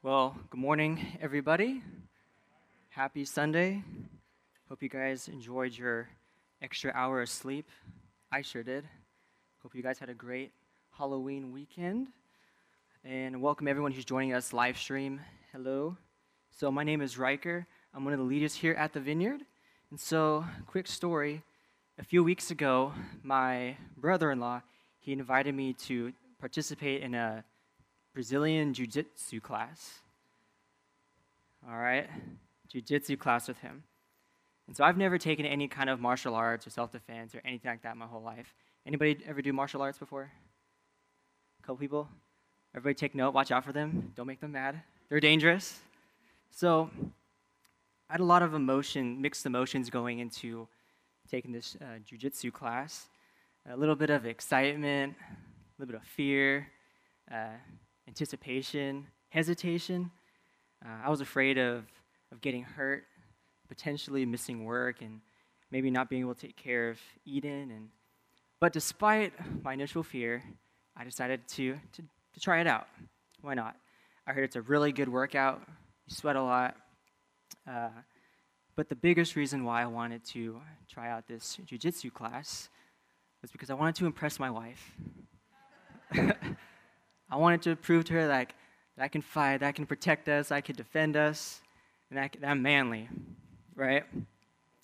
Well, good morning, everybody. Happy Sunday. Hope you guys enjoyed your extra hour of sleep. I sure did. Hope you guys had a great Halloween weekend. And welcome everyone who's joining us live stream. Hello. So, my name is Riker. I'm one of the leaders here at the Vineyard. And so, quick story. A few weeks ago, my brother in law, he invited me to participate in a Brazilian Jiu Jitsu class. All right? Jiu Jitsu class with him. And so I've never taken any kind of martial arts or self defense or anything like that my whole life. Anybody ever do martial arts before? A couple people? Everybody take note, watch out for them. Don't make them mad. They're dangerous. So I had a lot of emotion, mixed emotions going into taking this uh, jujitsu class. A little bit of excitement, a little bit of fear, uh, anticipation, hesitation. Uh, I was afraid of, of getting hurt, potentially missing work, and maybe not being able to take care of Eden. And, but despite my initial fear, I decided to, to, to try it out. Why not? I heard it's a really good workout. You sweat a lot. Uh, but the biggest reason why I wanted to try out this jujitsu class was because I wanted to impress my wife. I wanted to prove to her like that I can fight, that I can protect us, I can defend us, and that I'm manly, right?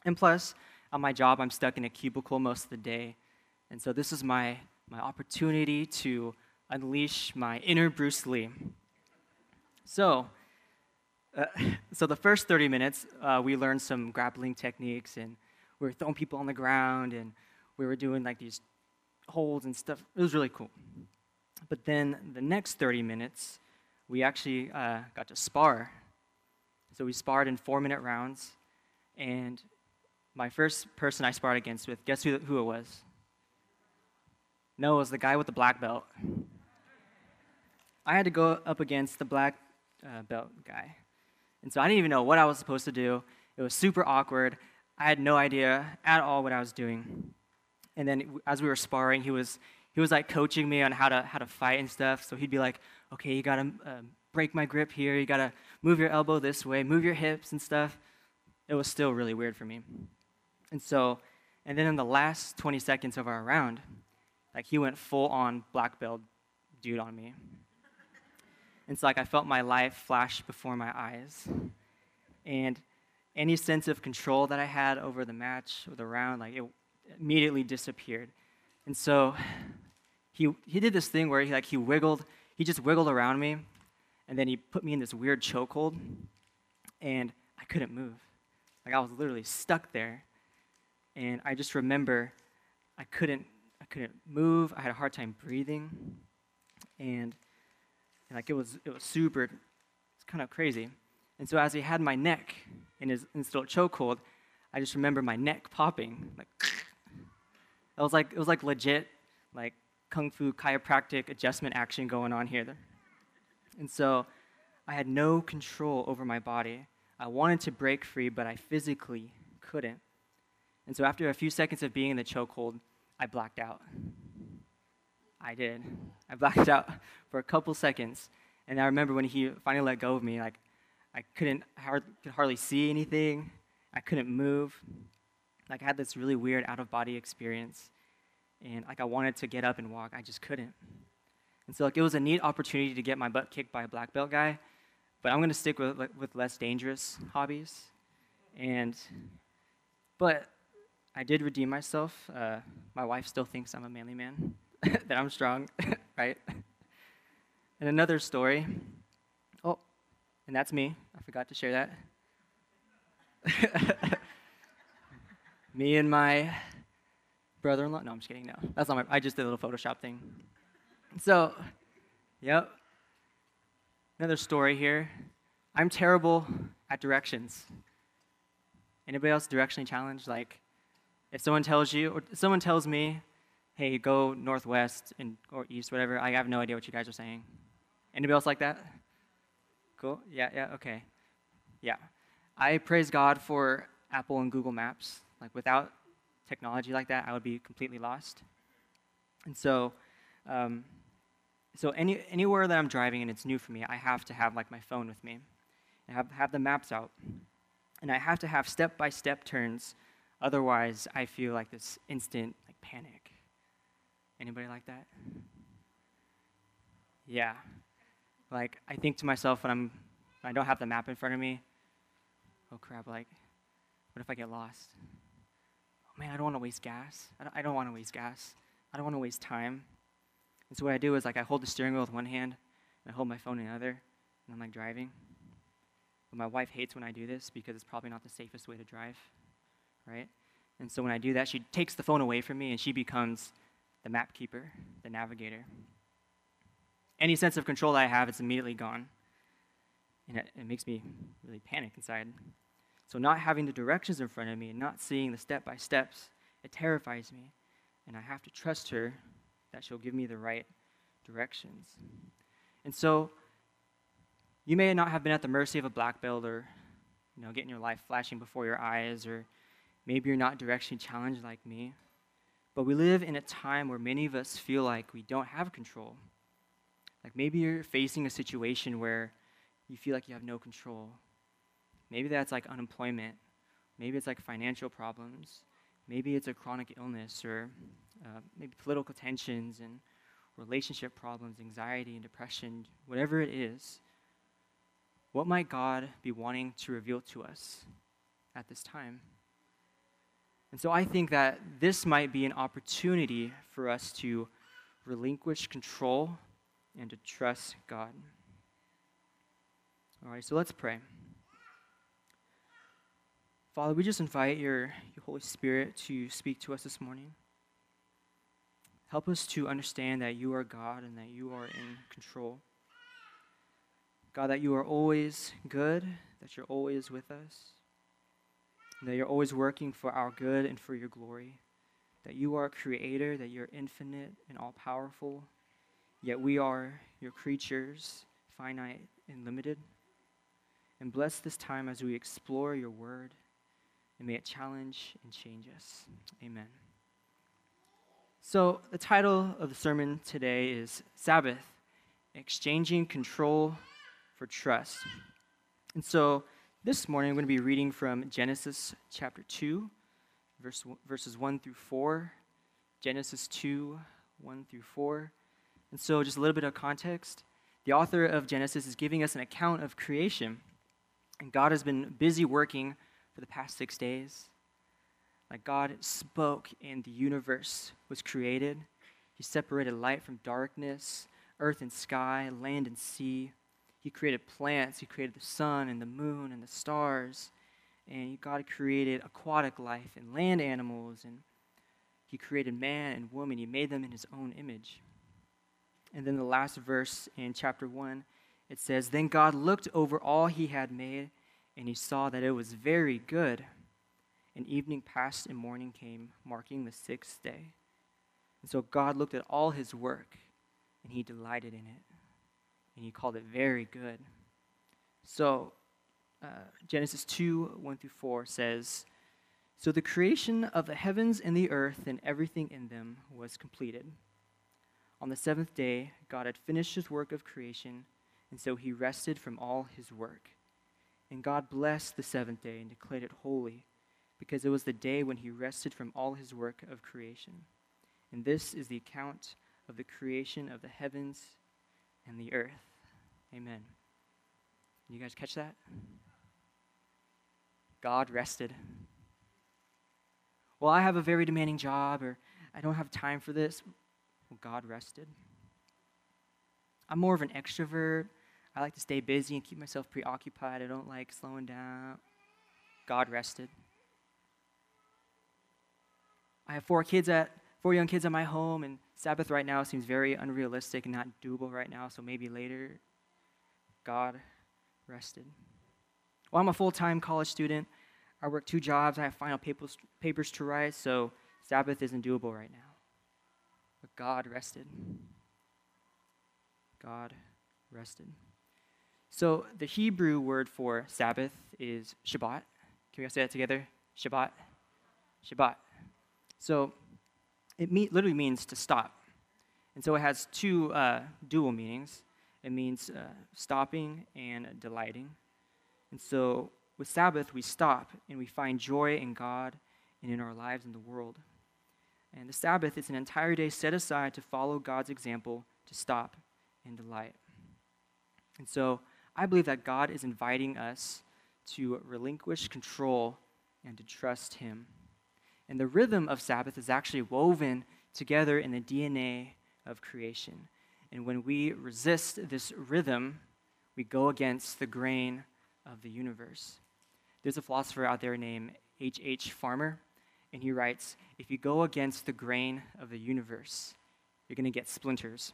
And plus, on my job, I'm stuck in a cubicle most of the day. And so this is my, my opportunity to unleash my inner Bruce Lee. So, uh, so the first 30 minutes, uh, we learned some grappling techniques, and we were throwing people on the ground, and we were doing like these holds and stuff. It was really cool. But then the next 30 minutes, we actually uh, got to spar. So we sparred in four minute rounds. And my first person I sparred against with, guess who, who it was? No, it was the guy with the black belt. I had to go up against the black uh, belt guy. And so I didn't even know what I was supposed to do. It was super awkward. I had no idea at all what I was doing. And then as we were sparring, he was he was like coaching me on how to how to fight and stuff. So he'd be like, "Okay, you gotta uh, break my grip here. You gotta move your elbow this way, move your hips and stuff." It was still really weird for me. And so, and then in the last 20 seconds of our round, like he went full on black belt dude on me. And so like I felt my life flash before my eyes. And any sense of control that I had over the match or the round, like it immediately disappeared. And so he, he did this thing where he like he wiggled, he just wiggled around me, and then he put me in this weird chokehold, and I couldn't move. Like I was literally stuck there. And I just remember I couldn't I couldn't move. I had a hard time breathing. And, and like it was it was super it's kind of crazy. And so as he had my neck in his in his little chokehold, I just remember my neck popping. Like it was like it was like legit like kung fu chiropractic adjustment action going on here. And so I had no control over my body. I wanted to break free, but I physically couldn't. And so after a few seconds of being in the chokehold, I blacked out. I did. I blacked out for a couple seconds. And I remember when he finally let go of me, like I couldn't hard, could hardly see anything. I couldn't move. Like I had this really weird out of body experience and like I wanted to get up and walk, I just couldn't. And so like it was a neat opportunity to get my butt kicked by a black belt guy, but I'm gonna stick with with less dangerous hobbies. And but I did redeem myself. Uh, my wife still thinks I'm a manly man, that I'm strong, right? And another story. Oh, and that's me. I forgot to share that. me and my brother-in-law. No, I'm just kidding. No, that's not my. I just did a little Photoshop thing. So, yep. Another story here. I'm terrible at directions. Anybody else directionally challenged? Like, if someone tells you, or someone tells me, "Hey, go northwest and or east, whatever," I have no idea what you guys are saying. Anybody else like that? Cool. Yeah. Yeah. Okay. Yeah. I praise God for Apple and Google Maps. Like, without technology like that, I would be completely lost. And so, um, so any, anywhere that I'm driving and it's new for me, I have to have like my phone with me. I have, have the maps out. And I have to have step-by-step turns. Otherwise, I feel like this instant like panic. Anybody like that? Yeah. Like I think to myself when I'm when I don't have the map in front of me, oh crap, like what if I get lost? Man, I don't want to waste gas. I don't, don't want to waste gas. I don't want to waste time. And so what I do is like I hold the steering wheel with one hand and I hold my phone in the other and I'm like driving. But my wife hates when I do this because it's probably not the safest way to drive, right? And so when I do that, she takes the phone away from me and she becomes the map keeper, the navigator. Any sense of control I have, it's immediately gone. And it, it makes me really panic inside. So, not having the directions in front of me and not seeing the step by steps, it terrifies me. And I have to trust her that she'll give me the right directions. And so, you may not have been at the mercy of a black belt or, you know, getting your life flashing before your eyes, or maybe you're not direction challenged like me. But we live in a time where many of us feel like we don't have control. Like maybe you're facing a situation where you feel like you have no control. Maybe that's like unemployment. Maybe it's like financial problems. Maybe it's a chronic illness or uh, maybe political tensions and relationship problems, anxiety and depression, whatever it is. What might God be wanting to reveal to us at this time? And so I think that this might be an opportunity for us to relinquish control and to trust God. All right, so let's pray. Father, we just invite your, your Holy Spirit to speak to us this morning. Help us to understand that you are God and that you are in control. God, that you are always good, that you're always with us, that you're always working for our good and for your glory, that you are a creator, that you're infinite and all powerful, yet we are your creatures, finite and limited. And bless this time as we explore your word and may it challenge and change us. Amen. So, the title of the sermon today is Sabbath Exchanging Control for Trust. And so, this morning I'm going to be reading from Genesis chapter 2, verse, verses 1 through 4. Genesis 2, 1 through 4. And so, just a little bit of context. The author of Genesis is giving us an account of creation. And God has been busy working for the past six days. Like God spoke and the universe was created. He separated light from darkness, earth and sky, land and sea. He created plants. He created the sun and the moon and the stars. And God created aquatic life and land animals. And He created man and woman. He made them in His own image. And then the last verse in chapter 1, it says, Then God looked over all He had made and he saw that it was very good. And evening passed and morning came, marking the sixth day. And so God looked at all his work, and he delighted in it, and he called it very good. So, uh, Genesis 2 1 through 4 says, So the creation of the heavens and the earth and everything in them was completed. On the seventh day, God had finished his work of creation, and so he rested from all his work. And God blessed the seventh day and declared it holy, because it was the day when he rested from all his work of creation. And this is the account of the creation of the heavens and the earth. Amen. You guys catch that? God rested. Well, I have a very demanding job, or I don't have time for this. Well, God rested. I'm more of an extrovert. I like to stay busy and keep myself preoccupied. I don't like slowing down. God rested. I have four kids at four young kids at my home, and Sabbath right now seems very unrealistic and not doable right now, so maybe later. God rested. Well, I'm a full time college student. I work two jobs. I have final papers, papers to write, so Sabbath isn't doable right now. But God rested. God rested. So the Hebrew word for Sabbath is Shabbat. Can we all say that together? Shabbat. Shabbat. So it me- literally means to stop. And so it has two uh, dual meanings it means uh, stopping and delighting. And so with Sabbath, we stop and we find joy in God and in our lives in the world. And the Sabbath is an entire day set aside to follow God's example to stop and delight. And so I believe that God is inviting us to relinquish control and to trust Him. And the rhythm of Sabbath is actually woven together in the DNA of creation. And when we resist this rhythm, we go against the grain of the universe. There's a philosopher out there named H.H. H. Farmer, and he writes If you go against the grain of the universe, you're going to get splinters.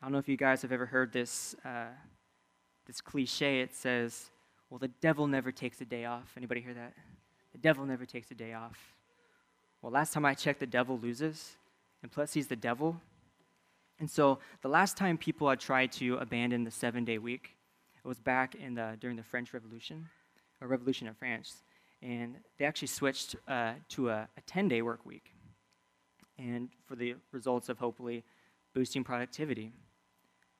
I don't know if you guys have ever heard this, uh, this cliche. It says, Well, the devil never takes a day off. Anybody hear that? The devil never takes a day off. Well, last time I checked, the devil loses, and plus he's the devil. And so the last time people had tried to abandon the seven day week, it was back in the, during the French Revolution, or Revolution in France. And they actually switched uh, to a 10 day work week. And for the results of hopefully boosting productivity.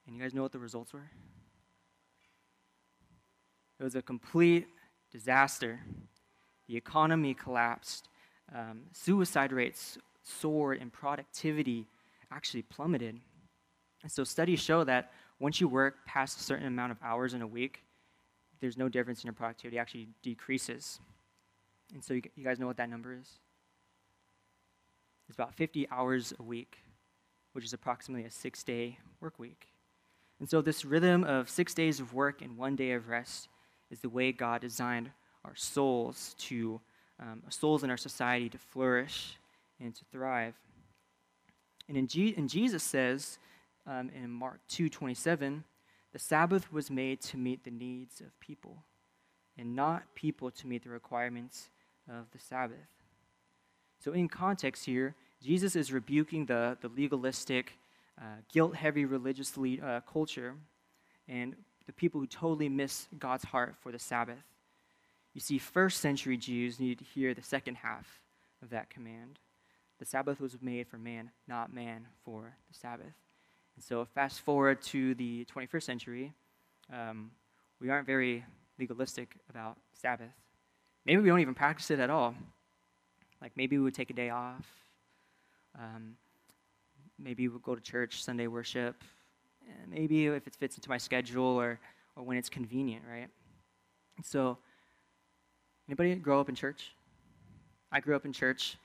And you guys know what the results were? It was a complete disaster. The economy collapsed. Um, suicide rates soared, and productivity actually plummeted. And so studies show that once you work past a certain amount of hours in a week, there's no difference in your productivity, it actually decreases. And so you, you guys know what that number is? It's about 50 hours a week, which is approximately a six day work week. And so, this rhythm of six days of work and one day of rest is the way God designed our souls to, um, souls in our society to flourish and to thrive. And, in and Jesus says um, in Mark 2:27, the Sabbath was made to meet the needs of people, and not people to meet the requirements of the Sabbath. So, in context here, Jesus is rebuking the, the legalistic, uh, guilt heavy religious uh, culture and the people who totally miss God's heart for the Sabbath. You see, first century Jews needed to hear the second half of that command. The Sabbath was made for man, not man for the Sabbath. And so, fast forward to the 21st century, um, we aren't very legalistic about Sabbath. Maybe we don't even practice it at all. Like maybe we would take a day off. Um, maybe we'll go to church, Sunday worship. Maybe if it fits into my schedule or, or when it's convenient, right? So, anybody grow up in church? I grew up in church.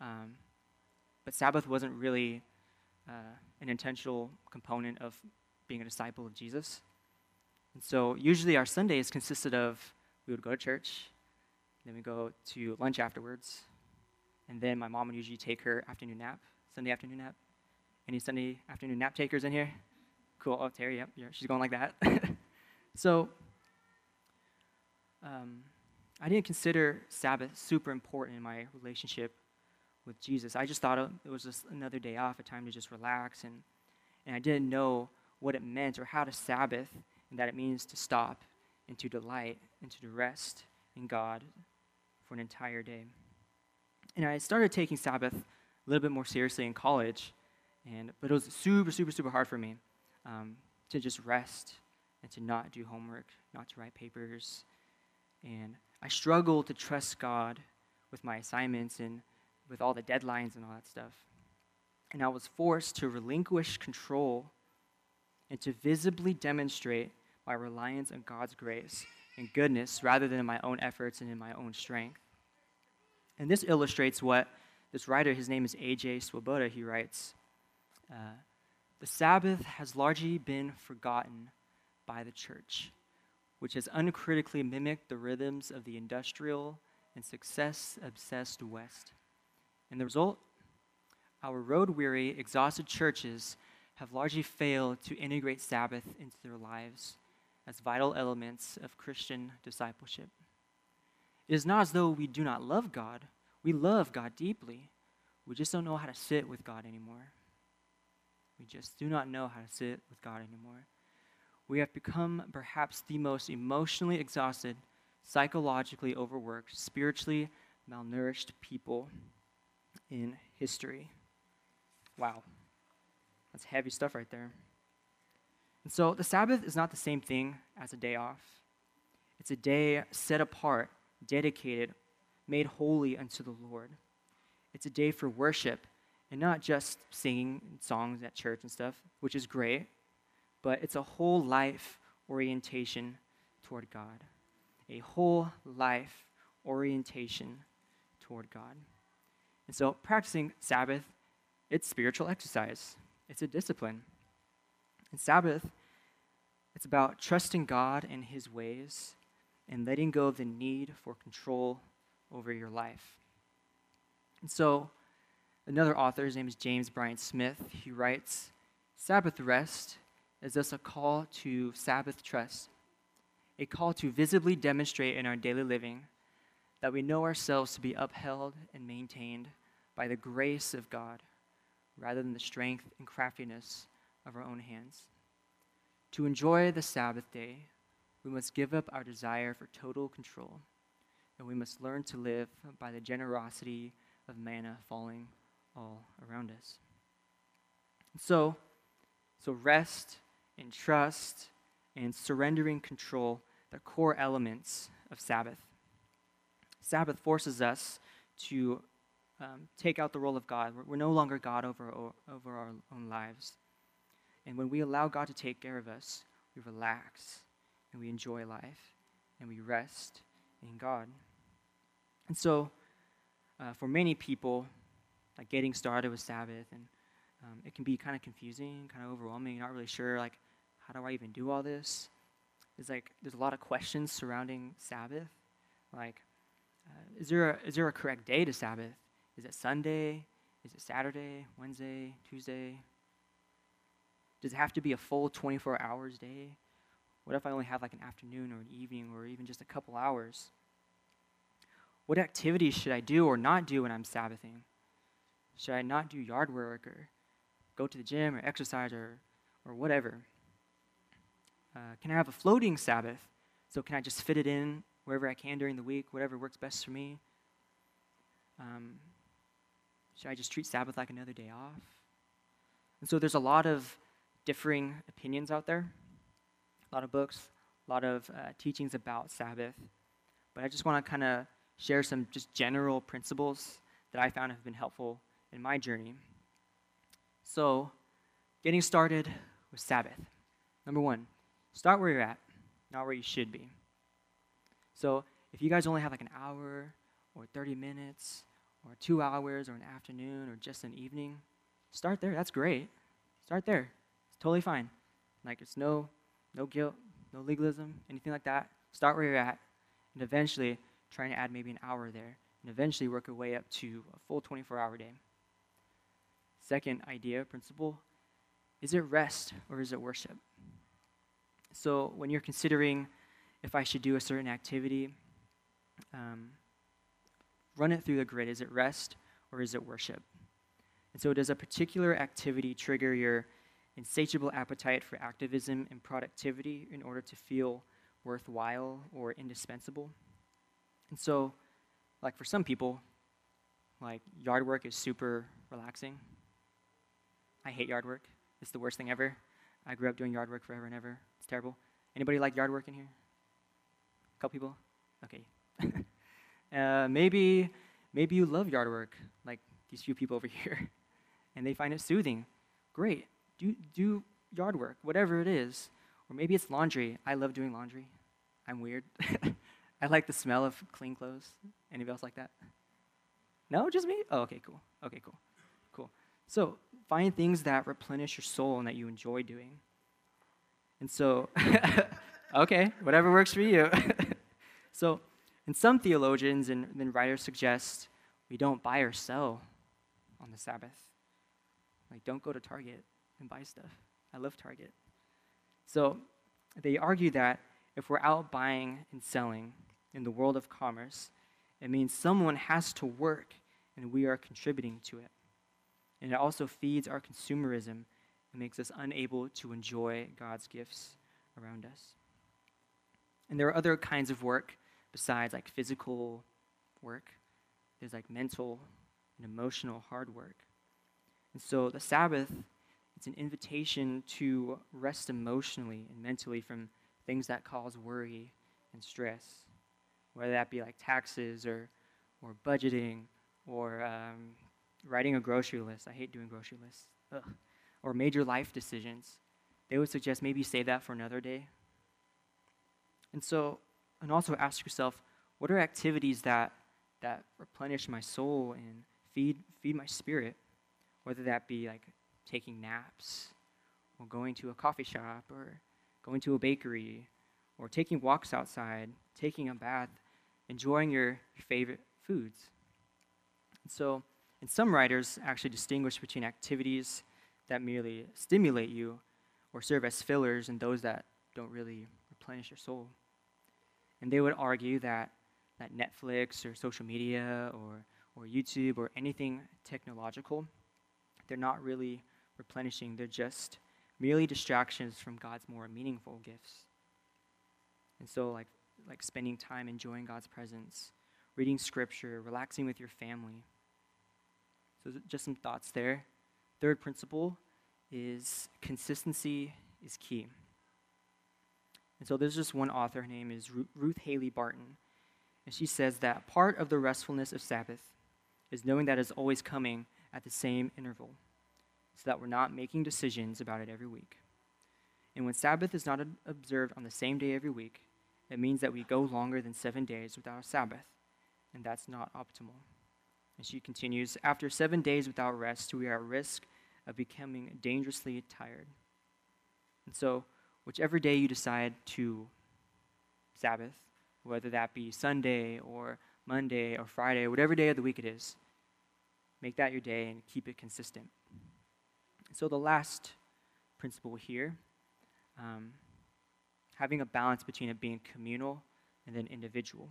Um, but Sabbath wasn't really uh, an intentional component of being a disciple of Jesus. And so usually our Sundays consisted of we would go to church, then we go to lunch afterwards, and then my mom would usually take her afternoon nap, Sunday afternoon nap. Any Sunday afternoon nap takers in here? Cool. Oh, Terry, yep, yeah, she's going like that. so um, I didn't consider Sabbath super important in my relationship with Jesus. I just thought it was just another day off, a time to just relax, and, and I didn't know what it meant or how to Sabbath, and that it means to stop and to delight and to rest in God for an entire day. And I started taking Sabbath a little bit more seriously in college, and but it was super, super, super hard for me um, to just rest and to not do homework, not to write papers, and I struggled to trust God with my assignments and with all the deadlines and all that stuff. And I was forced to relinquish control and to visibly demonstrate my reliance on God's grace and goodness rather than in my own efforts and in my own strength. And this illustrates what this writer, his name is A.J. Swoboda, he writes uh, The Sabbath has largely been forgotten by the church, which has uncritically mimicked the rhythms of the industrial and success obsessed West. And the result? Our road weary, exhausted churches have largely failed to integrate Sabbath into their lives as vital elements of Christian discipleship. It is not as though we do not love God, we love God deeply. We just don't know how to sit with God anymore. We just do not know how to sit with God anymore. We have become perhaps the most emotionally exhausted, psychologically overworked, spiritually malnourished people in history. Wow. That's heavy stuff right there. And so the Sabbath is not the same thing as a day off. It's a day set apart, dedicated, made holy unto the Lord. It's a day for worship and not just singing songs at church and stuff, which is great, but it's a whole life orientation toward God. A whole life orientation toward God. And so practicing Sabbath, it's spiritual exercise. It's a discipline. And Sabbath, it's about trusting God and his ways and letting go of the need for control over your life. And so, another author, his name is James Bryan Smith, he writes Sabbath rest is thus a call to Sabbath trust, a call to visibly demonstrate in our daily living that we know ourselves to be upheld and maintained by the grace of God rather than the strength and craftiness of our own hands. To enjoy the Sabbath day, we must give up our desire for total control, and we must learn to live by the generosity of manna falling all around us. So, so rest and trust and surrendering control, the core elements of Sabbath. Sabbath forces us to um, take out the role of God. We're, we're no longer God over, over our own lives. And when we allow God to take care of us, we relax and we enjoy life and we rest in God. And so, uh, for many people, like getting started with Sabbath, and um, it can be kind of confusing, kind of overwhelming. You're not really sure, like, how do I even do all this? It's like there's a lot of questions surrounding Sabbath, like, uh, is there a, is there a correct day to Sabbath? Is it Sunday? Is it Saturday, Wednesday, Tuesday? Does it have to be a full 24 hours day? What if I only have like an afternoon or an evening or even just a couple hours? What activities should I do or not do when I'm Sabbathing? Should I not do yard work or go to the gym or exercise or, or whatever? Uh, can I have a floating Sabbath? So, can I just fit it in wherever I can during the week, whatever works best for me? Um, should I just treat Sabbath like another day off? And so there's a lot of differing opinions out there, a lot of books, a lot of uh, teachings about Sabbath. But I just want to kind of share some just general principles that I found have been helpful in my journey. So, getting started with Sabbath. Number one, start where you're at, not where you should be. So, if you guys only have like an hour or 30 minutes or two hours or an afternoon or just an evening, start there. That's great. Start there. It's totally fine. Like it's no no guilt, no legalism, anything like that. Start where you're at, and eventually try and add maybe an hour there, and eventually work your way up to a full 24-hour day. Second idea, principle, is it rest or is it worship? So when you're considering if I should do a certain activity, um, run it through the grid. Is it rest or is it worship? And so, does a particular activity trigger your insatiable appetite for activism and productivity in order to feel worthwhile or indispensable? And so, like for some people, like yard work is super relaxing. I hate yard work. It's the worst thing ever. I grew up doing yard work forever and ever. It's terrible. Anybody like yard work in here? A couple people? Okay. Uh, maybe, maybe you love yard work, like these few people over here, and they find it soothing. Great, do do yard work, whatever it is. Or maybe it's laundry. I love doing laundry. I'm weird. I like the smell of clean clothes. Anybody else like that? No, just me? Oh, okay, cool. Okay, cool. So find things that replenish your soul and that you enjoy doing. And so, okay, whatever works for you. so and some theologians and then writers suggest we don't buy or sell on the Sabbath. Like, don't go to Target and buy stuff. I love Target. So they argue that if we're out buying and selling in the world of commerce, it means someone has to work and we are contributing to it. And it also feeds our consumerism and makes us unable to enjoy God's gifts around us. And there are other kinds of work besides like physical work, there's like mental and emotional hard work. And so the Sabbath It's an invitation to rest emotionally and mentally from things that cause worry and stress, whether that be like taxes or, or budgeting or um, writing a grocery list. I hate doing grocery lists. Ugh. Or major life decisions. They would suggest maybe save that for another day. And so, and also ask yourself, what are activities that, that replenish my soul and feed, feed my spirit? Whether that be like taking naps, or going to a coffee shop, or going to a bakery, or taking walks outside, taking a bath, enjoying your, your favorite foods. And so, and some writers actually distinguish between activities that merely stimulate you or serve as fillers and those that don't really replenish your soul. And they would argue that, that Netflix or social media or, or YouTube or anything technological, they're not really replenishing, they're just merely distractions from God's more meaningful gifts. And so, like, like spending time enjoying God's presence, reading scripture, relaxing with your family. So, just some thoughts there. Third principle is consistency is key. And so, there's just one author, her name is Ruth Haley Barton. And she says that part of the restfulness of Sabbath is knowing that it's always coming at the same interval so that we're not making decisions about it every week. And when Sabbath is not observed on the same day every week, it means that we go longer than seven days without a Sabbath, and that's not optimal. And she continues After seven days without rest, we are at risk of becoming dangerously tired. And so, whichever day you decide to Sabbath, whether that be Sunday or Monday or Friday, whatever day of the week it is, make that your day and keep it consistent. So, the last principle here um, having a balance between it being communal and then individual.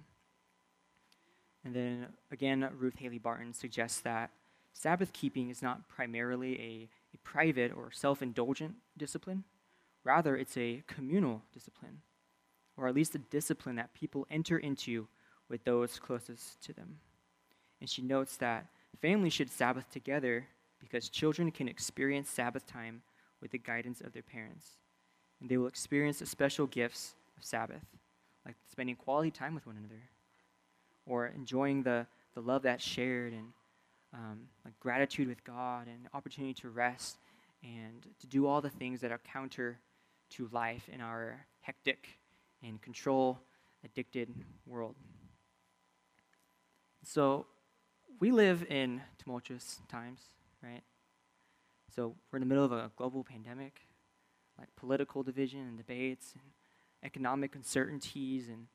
And then again, Ruth Haley Barton suggests that Sabbath keeping is not primarily a, a private or self indulgent discipline, rather, it's a communal discipline, or at least a discipline that people enter into with those closest to them. And she notes that families should Sabbath together because children can experience Sabbath time with the guidance of their parents. And they will experience the special gifts of Sabbath, like spending quality time with one another, or enjoying the, the love that's shared, and um, like gratitude with God, and opportunity to rest, and to do all the things that are counter to life in our hectic and control addicted world. So, we live in tumultuous times right? So we're in the middle of a global pandemic, like political division and debates and economic uncertainties and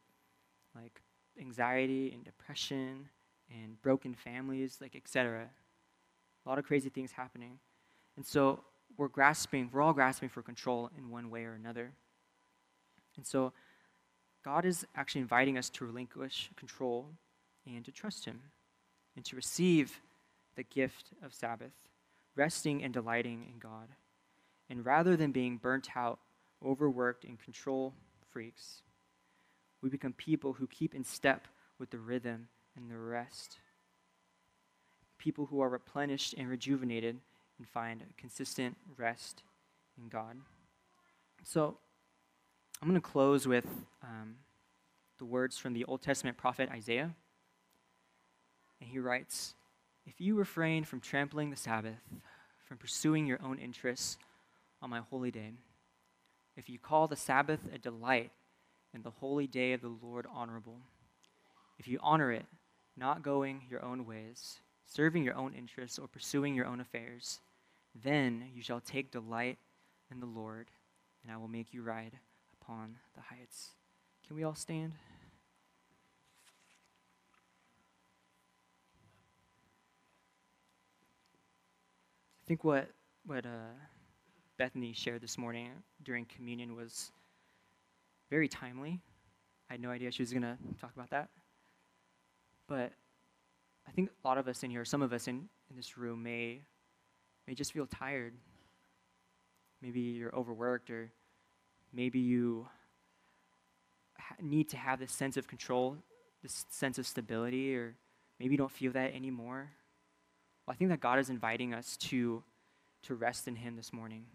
like anxiety and depression and broken families, like etc. A lot of crazy things happening. And so we're grasping, we're all grasping for control in one way or another. And so God is actually inviting us to relinquish control and to trust Him and to receive the gift of Sabbath, resting and delighting in God. And rather than being burnt out, overworked, and control freaks, we become people who keep in step with the rhythm and the rest. People who are replenished and rejuvenated and find consistent rest in God. So, I'm going to close with um, the words from the Old Testament prophet Isaiah. And he writes if you refrain from trampling the Sabbath, from pursuing your own interests on my holy day, if you call the Sabbath a delight and the holy day of the Lord honorable, if you honor it, not going your own ways, serving your own interests, or pursuing your own affairs, then you shall take delight in the Lord, and I will make you ride upon the heights. Can we all stand? I think what what uh, Bethany shared this morning during communion was very timely. I had no idea she was going to talk about that. But I think a lot of us in here, some of us in, in this room, may, may just feel tired. Maybe you're overworked, or maybe you ha- need to have this sense of control, this sense of stability, or maybe you don't feel that anymore. Well, I think that God is inviting us to to rest in Him this morning.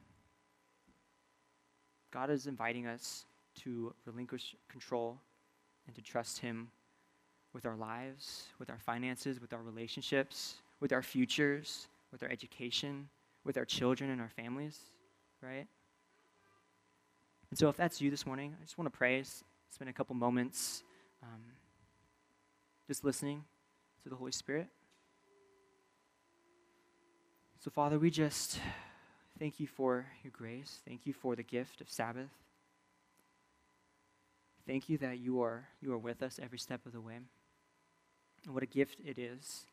God is inviting us to relinquish control and to trust Him with our lives, with our finances, with our relationships, with our futures, with our education, with our children and our families, right? And so, if that's you this morning, I just want to pray, spend a couple moments um, just listening to the Holy Spirit. So, Father, we just thank you for your grace. Thank you for the gift of Sabbath. Thank you that you are, you are with us every step of the way. And what a gift it is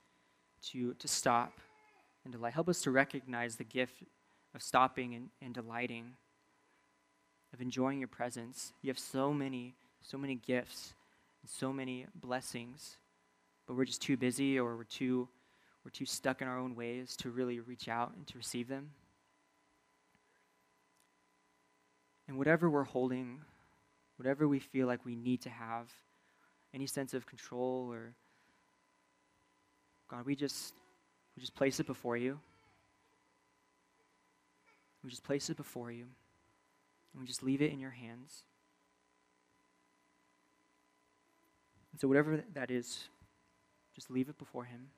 to, to stop and delight. Help us to recognize the gift of stopping and, and delighting, of enjoying your presence. You have so many, so many gifts and so many blessings, but we're just too busy or we're too we're too stuck in our own ways to really reach out and to receive them. And whatever we're holding, whatever we feel like we need to have, any sense of control or God, we just we just place it before you. We just place it before you. And we just leave it in your hands. And so whatever that is, just leave it before him.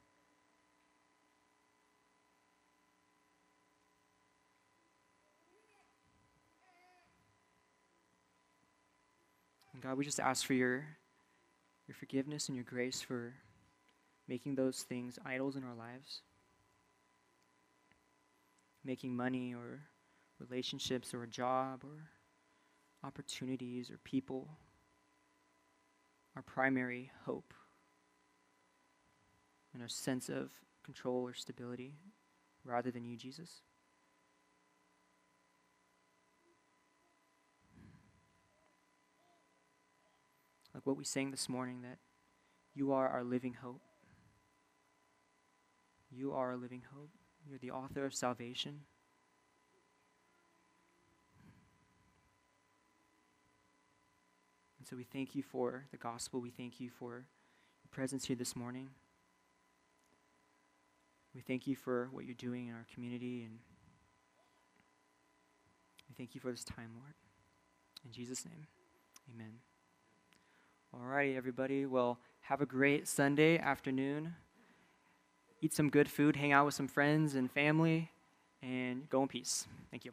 God, we just ask for your, your forgiveness and your grace for making those things idols in our lives. Making money or relationships or a job or opportunities or people our primary hope and our sense of control or stability rather than you, Jesus. Like what we sang this morning, that you are our living hope. You are our living hope. You're the author of salvation. And so we thank you for the gospel. We thank you for your presence here this morning. We thank you for what you're doing in our community and we thank you for this time, Lord. In Jesus' name, amen. All righty, everybody. Well, have a great Sunday afternoon. Eat some good food, hang out with some friends and family, and go in peace. Thank you.